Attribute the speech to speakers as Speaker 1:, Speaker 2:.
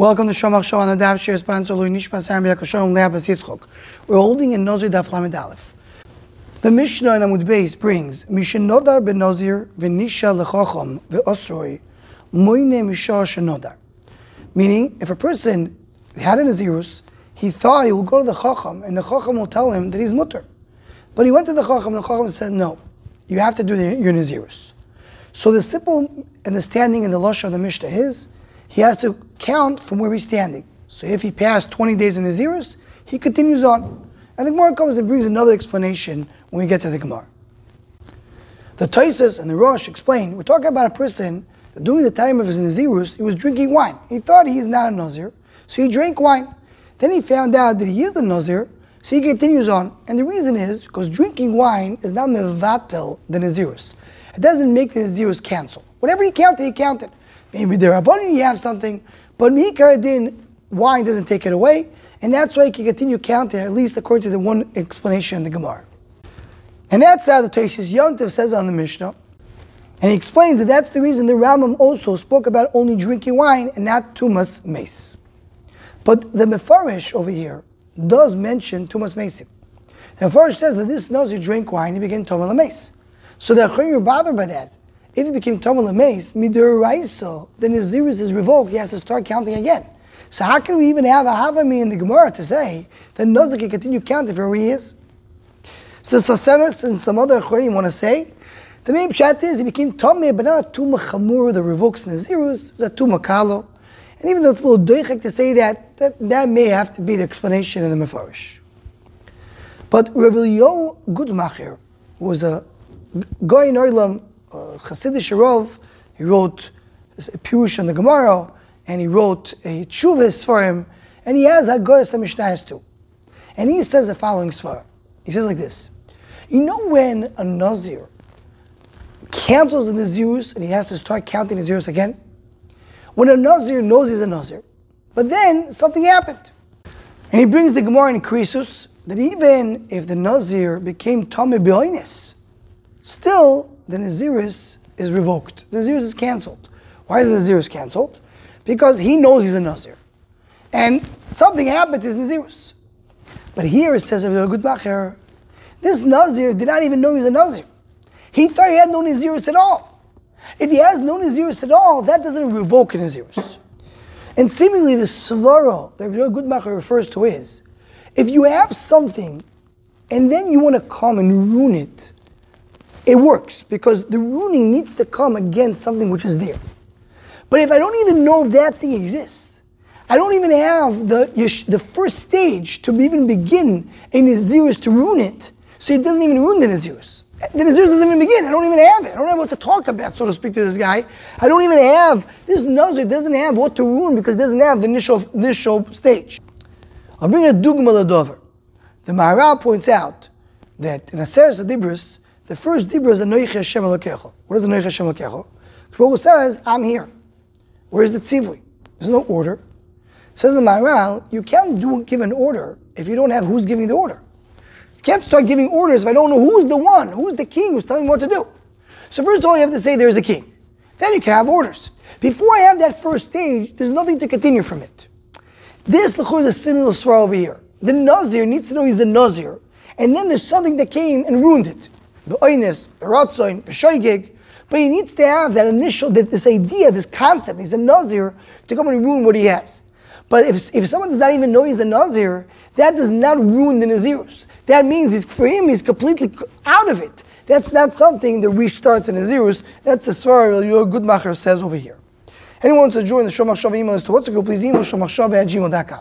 Speaker 1: Welcome to Shomach Show on the Daf Shir sponsor Louis Nishmas Aaron B'Yakashon Leabas Yitzchok. We're holding in Nozir Daf Lamed Aleph. The Mishnah in Amud Beis brings Mishin Nodar ben Nozir v'Nisha lechacham v'Osroi Moine Misha Shenodar. Meaning, if a person had a Nazirus, he thought he will go to the Chacham and the Chacham will tell him that he's mutter. But he went to the Chacham and the Chacham said, no, you have to do the, your Nazirus. So the simple understanding in the Lush of the Mishnah is, he has to count from where he's standing. So if he passed 20 days in Nazirus, he continues on. And the Gemara comes and brings another explanation when we get to the Gemara. The Taisus and the Rosh explain, we're talking about a person that during the time of his Nazirus, he was drinking wine. He thought he's not a Nazir, so he drank wine. Then he found out that he is a Nazir, so he continues on. And the reason is because drinking wine is not mevatel the Nazirus. It doesn't make the Nazirus cancel. Whatever he counted, he counted. Maybe there are you have something, but Mikaradin, wine doesn't take it away, and that's why he can continue counting, at least according to the one explanation in the Gemara. And that's how the Tosis Yontif says on the Mishnah. And he explains that that's the reason the Rambam also spoke about only drinking wine and not Tumas Mace. But the Mefarish over here does mention Tumas Mace. The Mefarish says that this knows you drink wine, he became Tomal Mace. So the Achim are bothered by that. If he became Tomal Mace, Miduraiso, then his Zirus is revoked, he has to start counting again. So how can we even have a Havami in the Gemara to say that Nozik can continue counting for where he is? So Sasemis and some other Achorim want to say, the main pshat is he became Tomei, but not a Tuma Chamur that revokes Nazirus, it's a Tuma Kalo. And even though it's a little doichek to say that, that, that may have to be the explanation in the Mefarish. But Rabbi Yo Gudmacher was a guy in Oilam, Hasidic Rov, he wrote a Pirush on the Gemara, and he wrote a Chuvis for him, and he has Hagoyas Mishnayos too. And he says the following Svar. He says like this You know when a Nazir cancels the Nazirus and he has to start counting the Nazirus again? When a Nazir knows he's a Nazir, but then something happened. And he brings the Gemara in Krisus that even if the Nazir became Tommy Bioinis, still the Nazirus is revoked. The Nazirus is cancelled. Why is the Nazirus cancelled? Because he knows he's a Nazir. And something happened to his Nazirus. But here it says, this Nazir did not even know he's a Nazir. He thought he had no Nazirus at all. If he has no Nazirus at all, that doesn't revoke a Nazirus. And seemingly the Svara that Gutmacher refers to is, if you have something and then you want to come and ruin it, it works because the ruining needs to come against something which is there. But if I don't even know that thing exists, I don't even have the, the first stage to even begin a Nazirus to ruin it, so it doesn't even ruin the Nazirus. The Nazirus doesn't even begin. I don't even have it. I don't have what to talk about, so to speak, to this guy. I don't even have, this Nazir doesn't have what to ruin because it doesn't have the initial, initial stage. I'll bring a Dugma Ladover. The Maharal points out that in Aseres Adibris, the first dibra is a Noiche Hashem Elokecho. What is a Noiche Hashem Elokecho? Shmuel says, I'm here. Where's the tzivui? There's no order. Says the Maharal, you can't do, give an order if you don't have who's giving the order. You can't start giving orders if I don't know who's the one, who's the king who's telling me what to do. So first of all, you have to say there's a king. Then you can have orders. Before I have that first stage, there's nothing to continue from it. This is a similar story over here. The Nazir needs to know he's a Nazir. And then there's something that came and ruined it be'oines, be'rotzoin, be'shoigig, but he needs to have that initial, this idea, this concept, he's a Nazir, to come and ruin what he has. But if, if someone does not even know he's a Nazir, that does not ruin the Nazirus. That means he's, for him, he's completely out of it. That's not something that restarts in Nazirus. That's the story your Gutmacher says over here. Anyone wants to join the Shomach Shav email list to WhatsApp group, please email shomachshav at gmail.com.